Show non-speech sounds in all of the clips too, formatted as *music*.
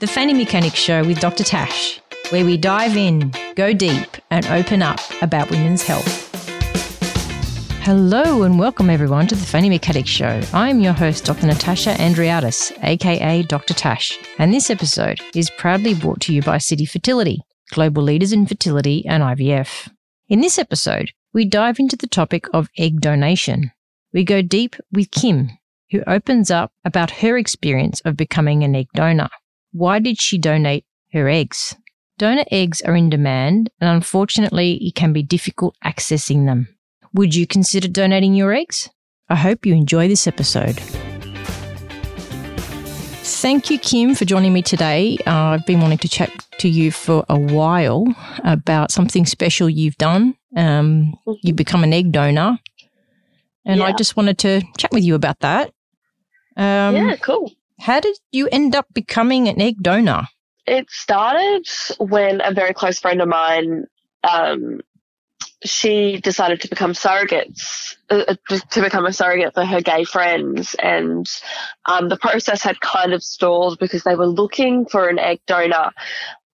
The Fanny Mechanics Show with Dr. Tash, where we dive in, go deep, and open up about women's health. Hello and welcome everyone to the Fanny Mechanics Show. I'm your host, Dr. Natasha Andreadis, aka Dr. Tash, and this episode is proudly brought to you by City Fertility, global leaders in fertility and IVF. In this episode, we dive into the topic of egg donation. We go deep with Kim, who opens up about her experience of becoming an egg donor. Why did she donate her eggs? Donor eggs are in demand, and unfortunately, it can be difficult accessing them. Would you consider donating your eggs? I hope you enjoy this episode. Thank you, Kim, for joining me today. Uh, I've been wanting to chat to you for a while about something special you've done. Um, you've become an egg donor, and yeah. I just wanted to chat with you about that. Um, yeah, cool. How did you end up becoming an egg donor? It started when a very close friend of mine, um, she decided to become surrogates, uh, uh, to become a surrogate for her gay friends. And um, the process had kind of stalled because they were looking for an egg donor.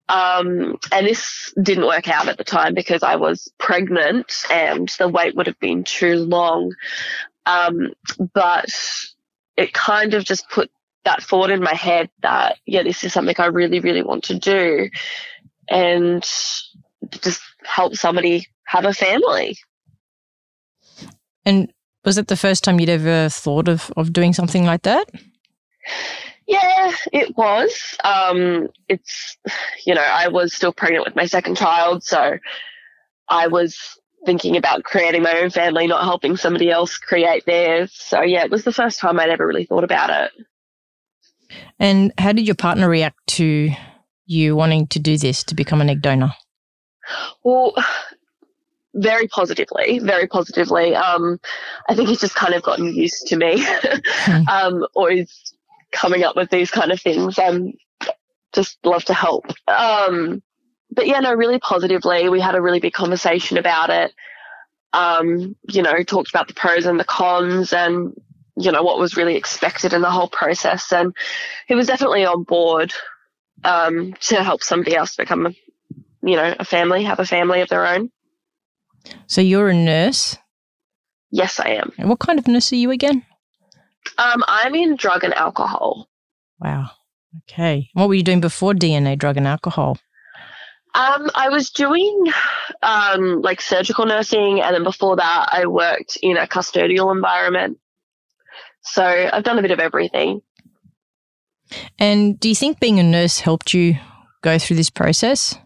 Um, and this didn't work out at the time because I was pregnant and the wait would have been too long. Um, but it kind of just put that thought in my head that, yeah, this is something I really, really want to do and just help somebody have a family. And was it the first time you'd ever thought of, of doing something like that? Yeah, it was. Um, it's, you know, I was still pregnant with my second child, so I was thinking about creating my own family, not helping somebody else create theirs. So yeah, it was the first time I'd ever really thought about it. And how did your partner react to you wanting to do this to become an egg donor? Well, very positively, very positively. Um, I think he's just kind of gotten used to me, hmm. *laughs* um, always coming up with these kind of things. I'm just love to help. Um, but yeah, no, really positively. We had a really big conversation about it. Um, you know, talked about the pros and the cons and you know, what was really expected in the whole process. And he was definitely on board um, to help somebody else become, a, you know, a family, have a family of their own. So you're a nurse? Yes, I am. And what kind of nurse are you again? Um, I'm in drug and alcohol. Wow. Okay. What were you doing before DNA, drug and alcohol? Um, I was doing um, like surgical nursing, and then before that, I worked in a custodial environment. So I've done a bit of everything. And do you think being a nurse helped you go through this process?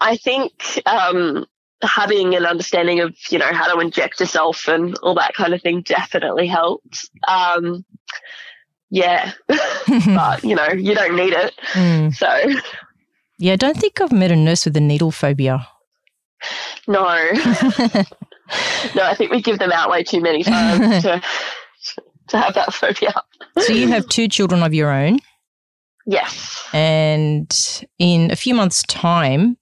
I think um, having an understanding of, you know, how to inject yourself and all that kind of thing definitely helped. Um, yeah, *laughs* but you know, you don't need it. *laughs* Mm. So, yeah, I don't think I've met a nurse with a needle phobia. No, *laughs* no, I think we give them out way too many times to *laughs* to have that phobia. so you have two children of your own. Yes. And in a few months' time,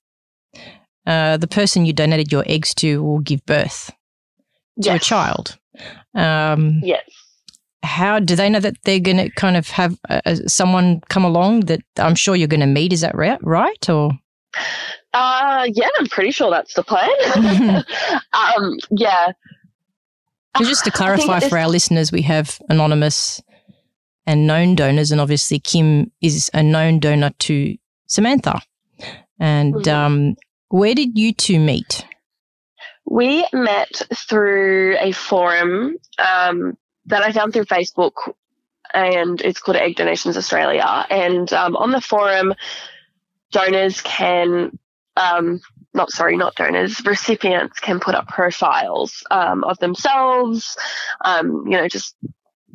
uh, the person you donated your eggs to will give birth to yes. a child. Um, yes. How do they know that they're going to kind of have uh, someone come along that I'm sure you're going to meet? Is that right? Right or? Uh, yeah, I'm pretty sure that's the plan. *laughs* *laughs* um, yeah. So just to clarify for our listeners, we have anonymous and known donors, and obviously Kim is a known donor to Samantha. And mm-hmm. um, where did you two meet? We met through a forum um, that I found through Facebook, and it's called Egg Donations Australia. And um, on the forum, donors can um, not sorry, not donors, recipients can put up profiles um, of themselves, um, you know, just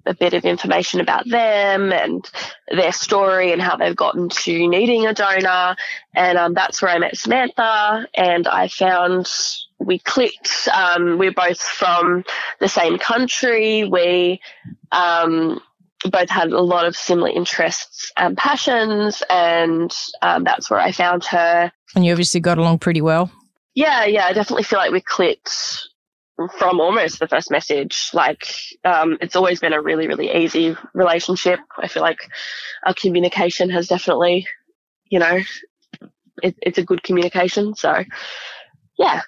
a bit of information about them and their story and how they've gotten to needing a donor. And um, that's where I met Samantha, and I found we clicked. Um, we're both from the same country. We um, both had a lot of similar interests and passions, and um, that's where I found her. And you obviously got along pretty well. Yeah, yeah, I definitely feel like we clicked from almost the first message. Like, um, it's always been a really, really easy relationship. I feel like our communication has definitely, you know, it, it's a good communication. So, yeah.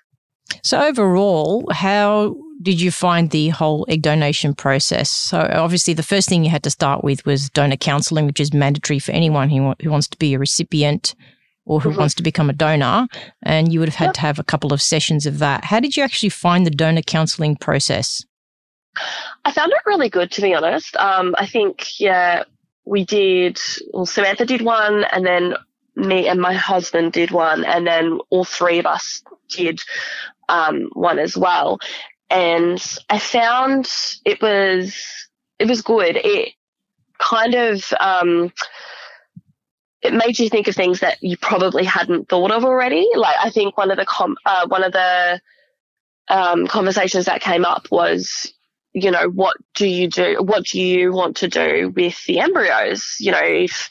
So, overall, how did you find the whole egg donation process? So, obviously, the first thing you had to start with was donor counseling, which is mandatory for anyone who, who wants to be a recipient or who mm-hmm. wants to become a donor. And you would have had yep. to have a couple of sessions of that. How did you actually find the donor counseling process? I found it really good, to be honest. Um, I think, yeah, we did, well, Samantha did one, and then me and my husband did one, and then all three of us did um, one as well. And I found it was it was good. It kind of um, it made you think of things that you probably hadn't thought of already. Like I think one of the com- uh, one of the um, conversations that came up was, you know, what do you do? What do you want to do with the embryos? You know, if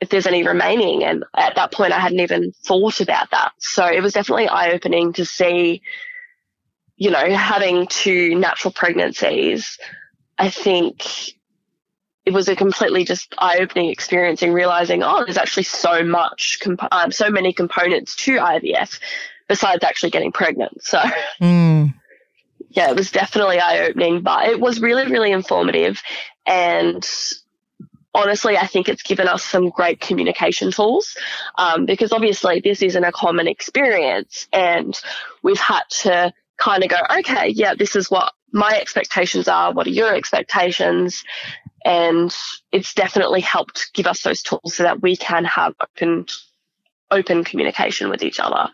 if there's any remaining, and at that point I hadn't even thought about that. So it was definitely eye opening to see, you know, having two natural pregnancies. I think it was a completely just eye-opening experience in realizing, oh, there's actually so much, comp- um, so many components to IVF besides actually getting pregnant. So, mm. *laughs* yeah, it was definitely eye-opening, but it was really, really informative. And honestly, I think it's given us some great communication tools um, because obviously this isn't a common experience, and we've had to kind of go, okay, yeah, this is what my expectations are. What are your expectations? and it's definitely helped give us those tools so that we can have open open communication with each other.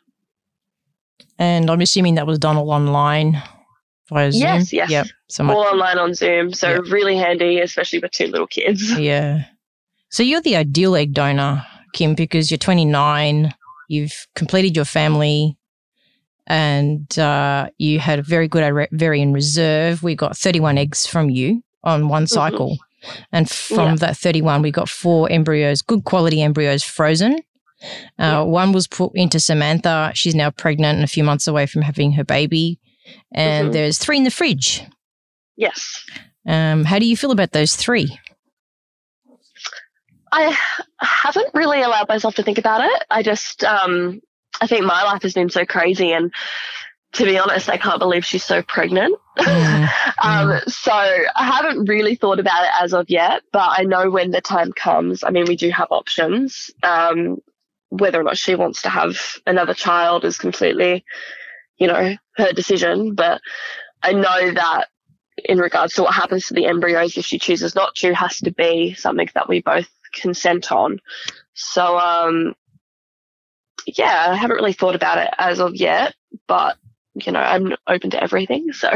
And I'm assuming that was done all online via Zoom. Yes, yes. Yep. So all online on Zoom. So yep. really handy, especially with two little kids. *laughs* Yeah. So you're the ideal egg donor, Kim, because you're 29, you've completed your family, and uh, you had a very good ovarian reserve. We got 31 eggs from you on one mm-hmm. cycle. Mm-hmm. And from yeah. that 31, we got four embryos, good quality embryos frozen. Uh, yeah. One was put into Samantha. She's now pregnant and a few months away from having her baby. And mm-hmm. there's three in the fridge. Yes. Um, how do you feel about those three? I haven't really allowed myself to think about it. I just, um, I think my life has been so crazy and to be honest, I can't believe she's so pregnant. Mm, *laughs* um, mm. So I haven't really thought about it as of yet, but I know when the time comes, I mean, we do have options. Um, whether or not she wants to have another child is completely, you know, her decision. But I know that in regards to what happens to the embryos, if she chooses not to, has to be something that we both consent on. So, um, yeah, I haven't really thought about it as of yet, but you know, I'm open to everything. *laughs* So.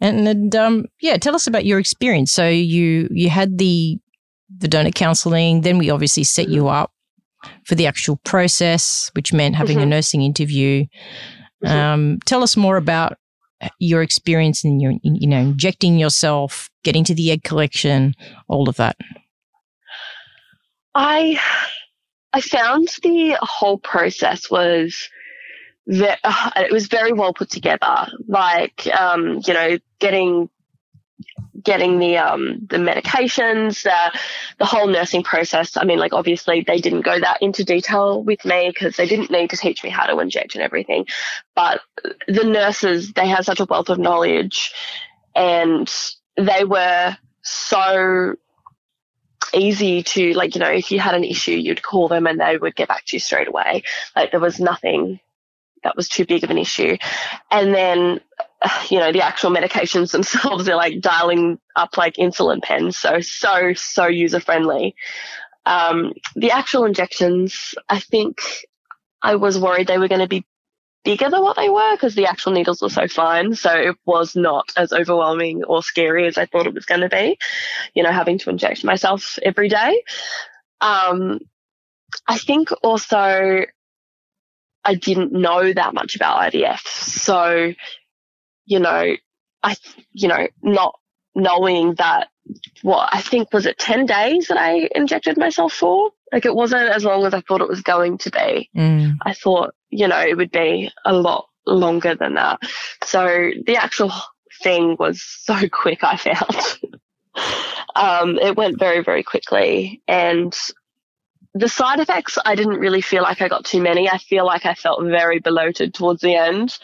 And, and um, yeah, tell us about your experience. So you you had the the donor counselling, then we obviously set mm-hmm. you up for the actual process, which meant having mm-hmm. a nursing interview. Mm-hmm. Um, tell us more about your experience in your you know injecting yourself, getting to the egg collection, all of that. I I found the whole process was that uh, it was very well put together. Like, um, you know, getting getting the um, the medications, uh, the whole nursing process. I mean, like obviously they didn't go that into detail with me because they didn't need to teach me how to inject and everything. But the nurses, they had such a wealth of knowledge, and they were so easy to like you know if you had an issue you'd call them and they would get back to you straight away like there was nothing that was too big of an issue. And then, *sighs* you know, the actual medications *laughs* themselves, they're like dialing up like insulin pens. So, so, so user friendly. Um, the actual injections, I think I was worried they were going to be bigger than what they were because the actual needles were so fine. So it was not as overwhelming or scary as I thought it was going to be, you know, having to inject myself every day. Um, I think also I didn't know that much about IVF. So, you know, I, you know, not knowing that what I think was it 10 days that I injected myself for. Like it wasn't as long as I thought it was going to be. Mm. I thought, you know, it would be a lot longer than that. So the actual thing was so *laughs* quick, I found. um, it went very, very quickly. And the side effects, I didn't really feel like I got too many. I feel like I felt very bloated towards the end.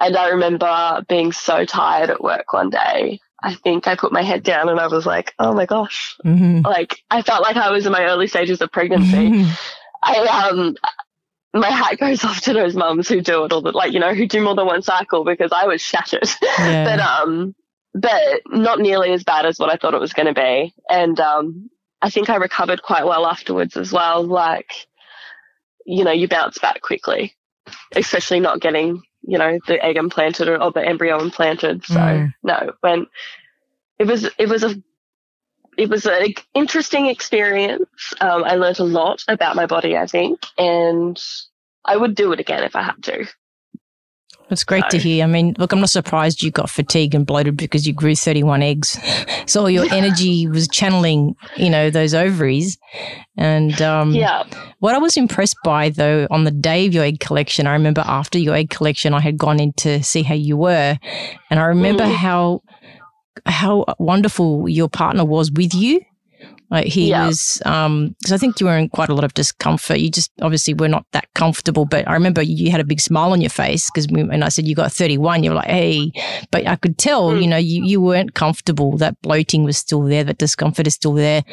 And I remember being so tired at work one day. I think I put my head down and I was like, oh my gosh. Mm-hmm. Like, I felt like I was in my early stages of pregnancy. Mm-hmm. I, um, my hat goes off to those mums who do it all the, like, you know, who do more than one cycle because I was shattered. *laughs* Yeah. but, um, but not nearly as bad as what I thought it was going to be. And, um, I think I recovered quite well afterwards as well. Like, you know, you bounce back quickly, especially not getting, you know, the egg implanted or, or the embryo implanted. So mm. no, when it was, it was a, it was an interesting experience. Um, I learned a lot about my body, I think, and I would do it again if I had to. It's great so. to hear. I mean, look, I'm not surprised you got fatigued and bloated because you grew 31 eggs. *laughs* So all your energy was channeling, you know, those ovaries. And um, yeah. what I was impressed by, though, on the day of your egg collection, I remember after your egg collection, I had gone in to see how you were. And I remember mm. how how wonderful your partner was with you like he yeah. was, um, because I think you were in quite a lot of discomfort. You just obviously were not that comfortable. But I remember you had a big smile on your face because, when I said you got 31. You were like, hey, but I could tell, mm. you know, you you weren't comfortable. That bloating was still there. That discomfort is still there.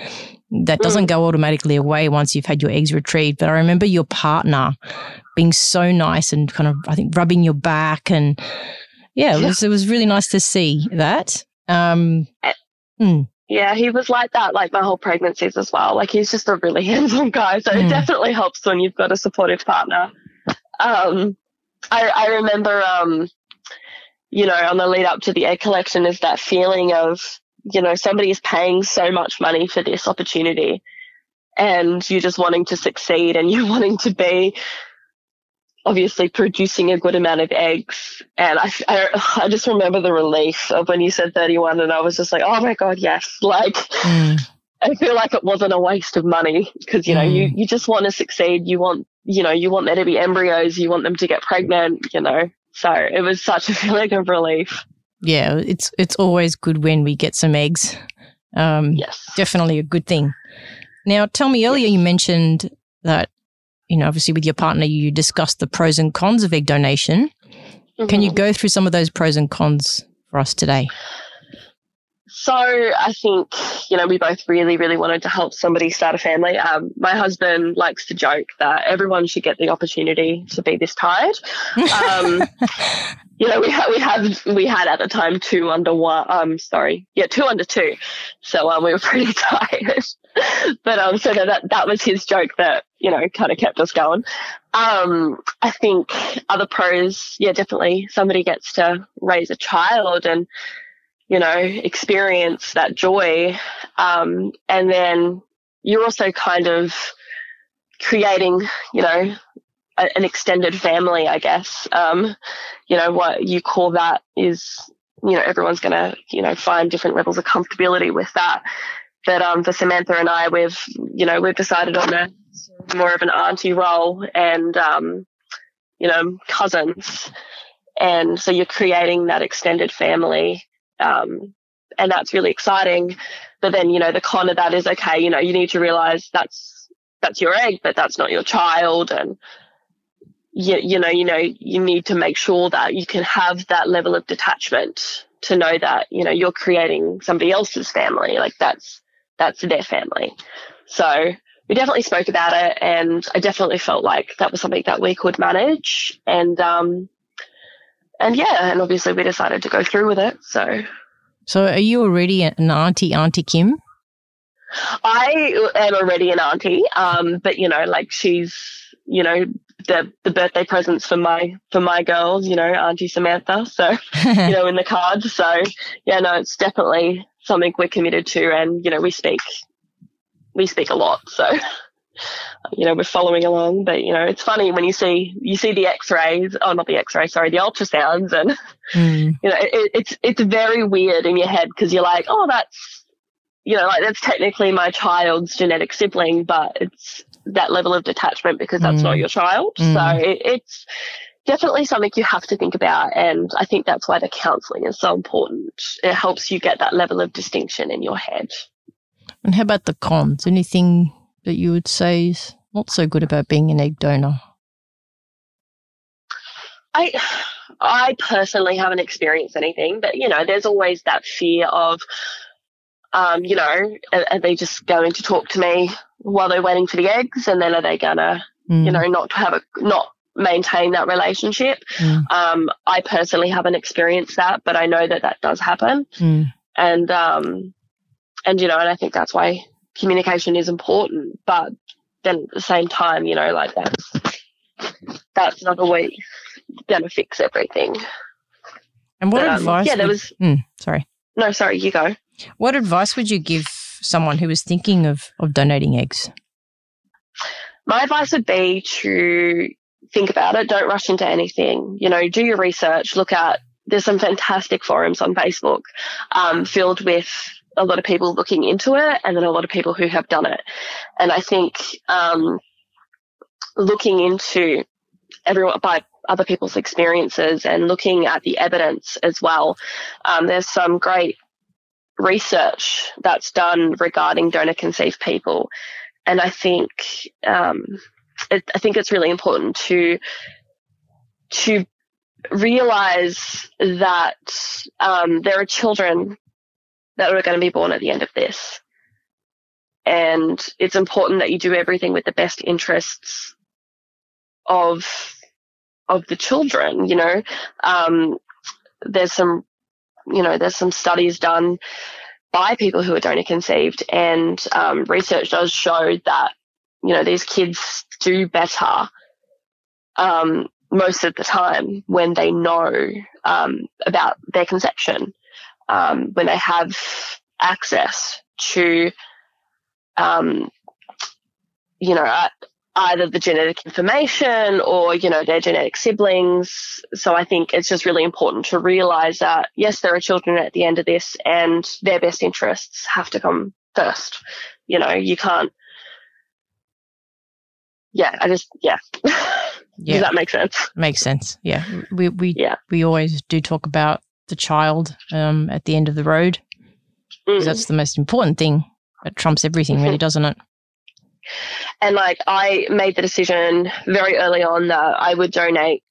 That doesn't mm. go automatically away once you've had your eggs retrieved. But I remember your partner being so nice and kind of, I think, rubbing your back and yeah, it was it was really nice to see that. Um, hmm. Yeah, he was like that like my whole pregnancies as well. Like he's just a really *laughs* hands-on guy. So mm. it hmm. definitely helps when you've got a supportive partner. Um, I, I remember, um, you know, on the lead up to the egg collection is that feeling of, you know, somebody is paying so much money for this opportunity and you're just wanting to succeed and you're *laughs* wanting to be obviously producing a good amount of eggs. And I, I, I, just remember the relief of when you said 31 and I was just like, oh my God, yes. *laughs* Like, mm. I feel like it wasn't a waste of money because, you know, mm. you, you just want to succeed. You want, you know, you want there to be embryos. You want them to get pregnant, you know. So it was such a *laughs* feeling of relief. Yeah, it's, it's always good when we get some eggs. Um, yes. Definitely a good thing. Now, tell me earlier you mentioned that you know, obviously with your partner, you discussed the pros and cons of egg donation. Mm-hmm. Can you mm-hmm. go through some of those pros and cons for us today? So I think, you know, we both really, really wanted to help somebody start a family. Um, my husband likes to joke that everyone should get the opportunity to be this tired. Um, *laughs* you know, we had we had we had at the time two under one. Um, sorry, yeah, two under two. So um, we were pretty *laughs* tired. but um, so that that was his joke that you know kind of kept us going. Um, I think other pros, yeah, definitely somebody gets to raise a child and you know experience that joy, um, and then you're also kind of creating, you know, a, an extended family, I guess. Um, you know, what you call that is, you know, everyone's going to, you know, find different levels of comfortability with that. But um, for Samantha and I, we've, you know, we've decided on a more of an auntie role and, um, you know, cousins. And so you're creating that extended family. Um, and that's really exciting. But then, you know, the con of that is okay, you know, you need to realize that's, that's your egg, but that's not your child. And, you, you know, you know, you need to make sure that you can have that level of detachment to know that, you know, you're creating somebody else's family. Like that's, that's their family. So we definitely spoke about it and I definitely felt like that was something that we could manage. And, um, and yeah, and obviously we decided to go through with it. So, so are you already an auntie, Auntie Kim? I am already an auntie, um, but you know, like she's, you know, the the birthday presents for my for my girls, you know, Auntie Samantha. So *laughs* you know, in the cards. So yeah, no, it's definitely something we're committed to, and you know, we speak we speak a lot. So you know, we're following along. But you know, it's funny when you see you see the X-rays. Oh, not the X-rays. Sorry, the ultrasounds, and mm. *laughs* you know, it, it's it's very weird in your head because you're like, oh, that's you know, like that's technically my child's genetic sibling, but it's that level of detachment because that's mm. not your child. Mm. So it, it's definitely something you have to think about. And I think that's why the counseling is so important. It helps you get that level of distinction in your head. And how about the cons? Anything that you would say is not so good about being an egg donor? I I personally haven't experienced anything, but you know, there's always that fear of um, you know, are, are, they just going to talk to me while they're waiting for the eggs and then are they gonna, mm. you know, not have a not maintain that relationship? Mm. Um, I personally haven't experienced that, but I know that that does happen. Mm. And um, and you know, and I think that's why communication is important. But then at the same time, you know, like that's that's not always going to fix everything. And what um, advice? Yeah, there would, was. Mm, sorry. No, sorry. You go. What advice would you give someone who was thinking of of donating eggs? My advice would be to think about it. Don't rush into anything. You know, do your research. Look at. There's some fantastic forums on Facebook um, filled with a lot of people looking into it and then a lot of people who have done it. And I think um, looking into everyone by other people's experiences and looking at the evidence as well. Um, there's some great research that's done regarding donor conceived people, and I think um, it, I think it's really important to to realize that um, there are children that are going to be born at the end of this. And it's important that you do everything with the best interests of of the children. You know, um, there's some, you know, there's some studies done by people who are donor conceived, and um, research does show that you know these kids do better um, most of the time when they know um, about their conception um, when they have access to, um, you know, either the genetic information or, you know, their genetic siblings. So I think it's just really important to realize that, yes, there are children at the end of this and their best interests have to come first. You know, you can't, yeah, I just, yeah. *laughs* Yeah. Does that make sense? Makes sense. Yeah. We, we, yeah. we always do talk about the child um, at the end of the road. Mm. That's the most important thing. It trumps everything, really, *laughs* doesn't it? And like, I made the decision very early on that I would donate.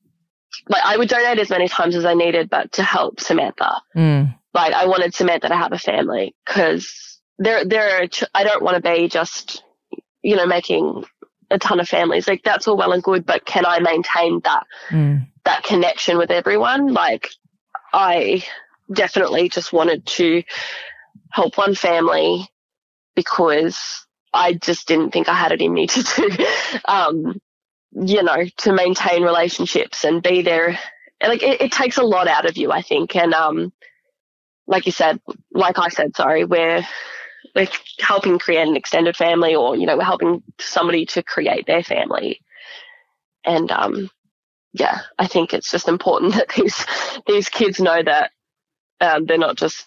Like, I would donate as many times as I needed, but to help Samantha. Mm. Like, I wanted Samantha to have a family because there, there. Are, I don't want to be just, you know, making a ton of families. Like, that's all well and good, but can I maintain that mm. that connection with everyone? Like, I definitely just wanted to help one family because I just didn't think I had it in me to do, *laughs* um, you know, to maintain relationships and be there. Like it, it, takes a lot out of you, I think. And, um, like you said, like I said, sorry, we're, we're helping create an extended family or, you know, we're helping somebody to create their family. And, um, yeah, I think it's just important *laughs* that these these kids know that um, they're not just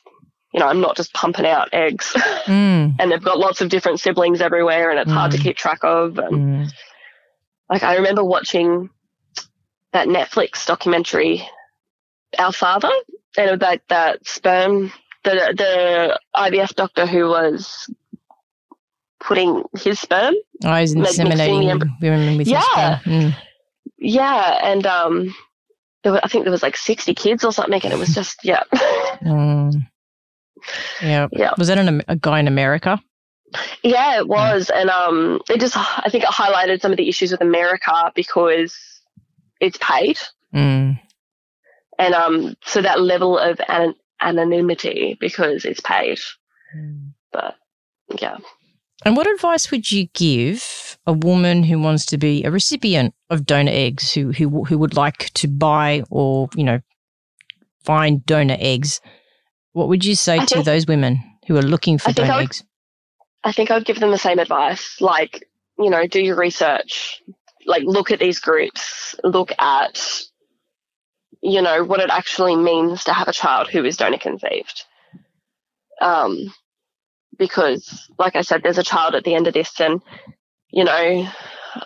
you know I'm not just pumping out eggs, *laughs* mm. and they've got lots of different siblings everywhere, and it's mm. hard to mm. keep track of. And mm. like I remember watching that Netflix documentary, Our Father, and about that sperm, the the IVF doctor who was putting his sperm. Oh, he's inseminating women with yeah. Mm yeah, and um, I think there was like sixty kids or something, and it was just yeah. *laughs* mm. Yeah. Yeah. Was that an, a guy in America? Yeah, it was, yeah. and um, it just I think it highlighted some of the issues with America because it's paid, mm. and um, so that level of an- anonymity because it's paid. Mm. But yeah. And what advice would you give a woman who wants to be a recipient of donor eggs, who who who would like to buy or you know find donor eggs? What would you say I to think, those women who are looking for donor I would, eggs? I think I would give them the same advice. Like you know, do your research. Like look at these groups. Look at you know what it actually means to have a child who is donor conceived. Um, because, like I said, there's a child at the end of this, and you know,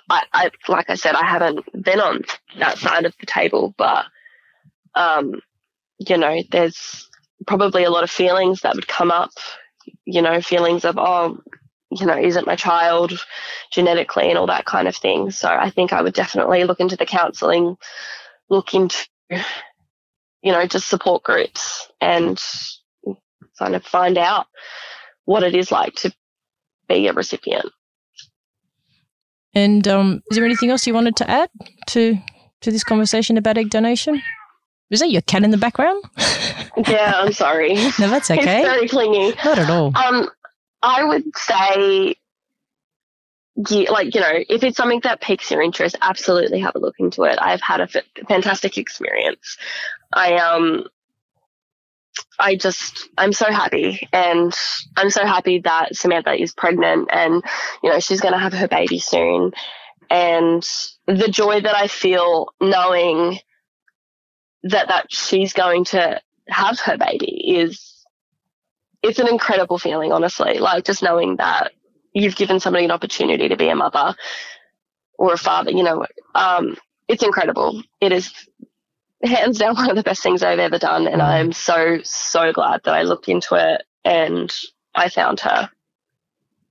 I, I, like I said, I haven't been on that side of the table, but, um, you know, there's probably a lot of feelings that would come up, you know, feelings of, oh, you know, isn't my child genetically and all that kind of thing. So I think I would definitely look into the counselling, look into, you know, just support groups and kind of find out what it is like to be a recipient. And um, is there anything else you wanted to add to to this conversation about egg donation? Is that your cat in the background? *laughs* yeah, I'm sorry. No, that's okay. He's very clingy. Not at all. Um, I would say, yeah, like you know, if it's something that piques your interest, absolutely have a look into it. I've had a f- fantastic experience. I um, I just I'm so happy, and I'm so happy that Samantha is pregnant, and you know she's going to have her baby soon, and the joy that I feel knowing that that she's going to have her baby is it's an incredible feeling, honestly. Like just knowing that you've given somebody an opportunity to be a mother or a father, you know, um, it's incredible. It is hands down one of the best things I've ever done. And I'm so, so glad that I looked into it and I found her.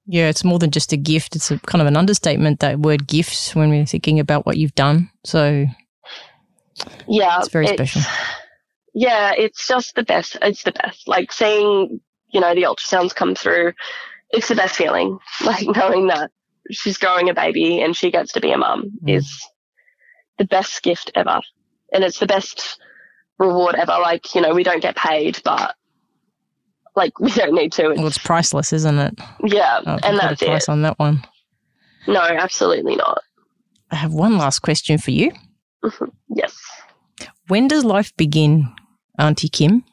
Yeah, it's more than just a gift. It's a kind of an understatement, that word gifts, when we're thinking about what you've done. So, yeah, it's very it's, special. Yeah, it's just the best. It's the best. Like seeing you know, the ultrasounds come through, it's the best feeling. *laughs* Like knowing that she's growing a baby and she gets to be a mum mm. is the best gift ever. And it's the best reward ever. Like, you know, we don't get paid, but like *laughs* we don't need to. It's, well, it's priceless, isn't it? Yeah. Oh, and that's price it. on that one. No, absolutely not. I have one last question for you. Mm-hmm. Yes. When does life begin, Auntie Kim?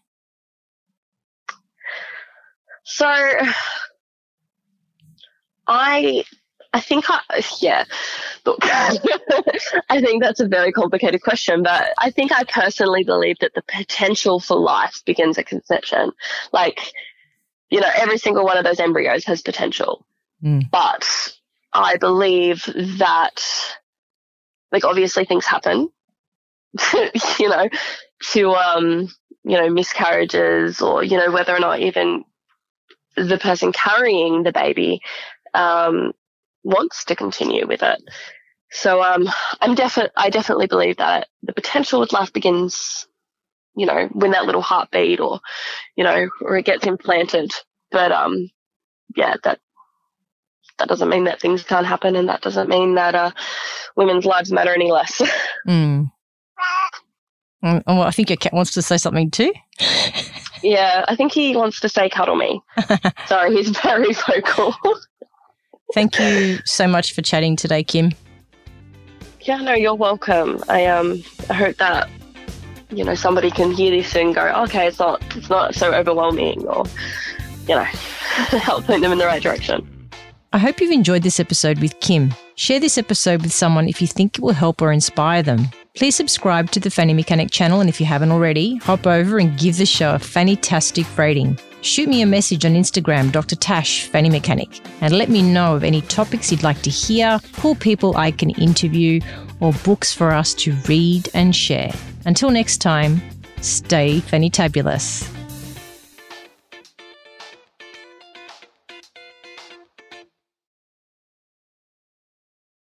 So I I think I yeah. Look, *laughs* I think that's a very complicated question, but I think I personally believe that the potential for life begins at conception. Like, you know, every single one of those embryos has potential. Mm. But I believe that like obviously things happen. *laughs* you know, to um, you know, miscarriages or, you know, whether or not even the person carrying the baby um, wants to continue with it. So um, I'm definitely, I definitely believe that the potential with life begins, you know, when that little heartbeat or, you know, or it gets implanted. But um, yeah, that that doesn't mean that things can't happen, and that doesn't mean that uh, women's lives matter any less. *laughs* mm. Well, I think your cat wants to say something too. *laughs* Yeah, I think he wants to say cuddle me. *laughs* Sorry, he's very vocal. Thank you so much for chatting today, Kim. Yeah, no, you're welcome. I um I hope that you know somebody can hear this and go, okay, it's not it's not so overwhelming, or you know, *laughs* help point them in the right direction. I hope you've enjoyed this episode with Kim. Share this episode with someone if you think it will help or inspire them. Please subscribe to the Fanny Mechanic channel, and if you haven't already, hop over and give the show a fantastic rating. Shoot me a message on Instagram, Dr. Tash Fanny Mechanic, and let me know of any topics you'd like to hear, cool people I can interview, or books for us to read and share. Until next time, stay fanny tabulous.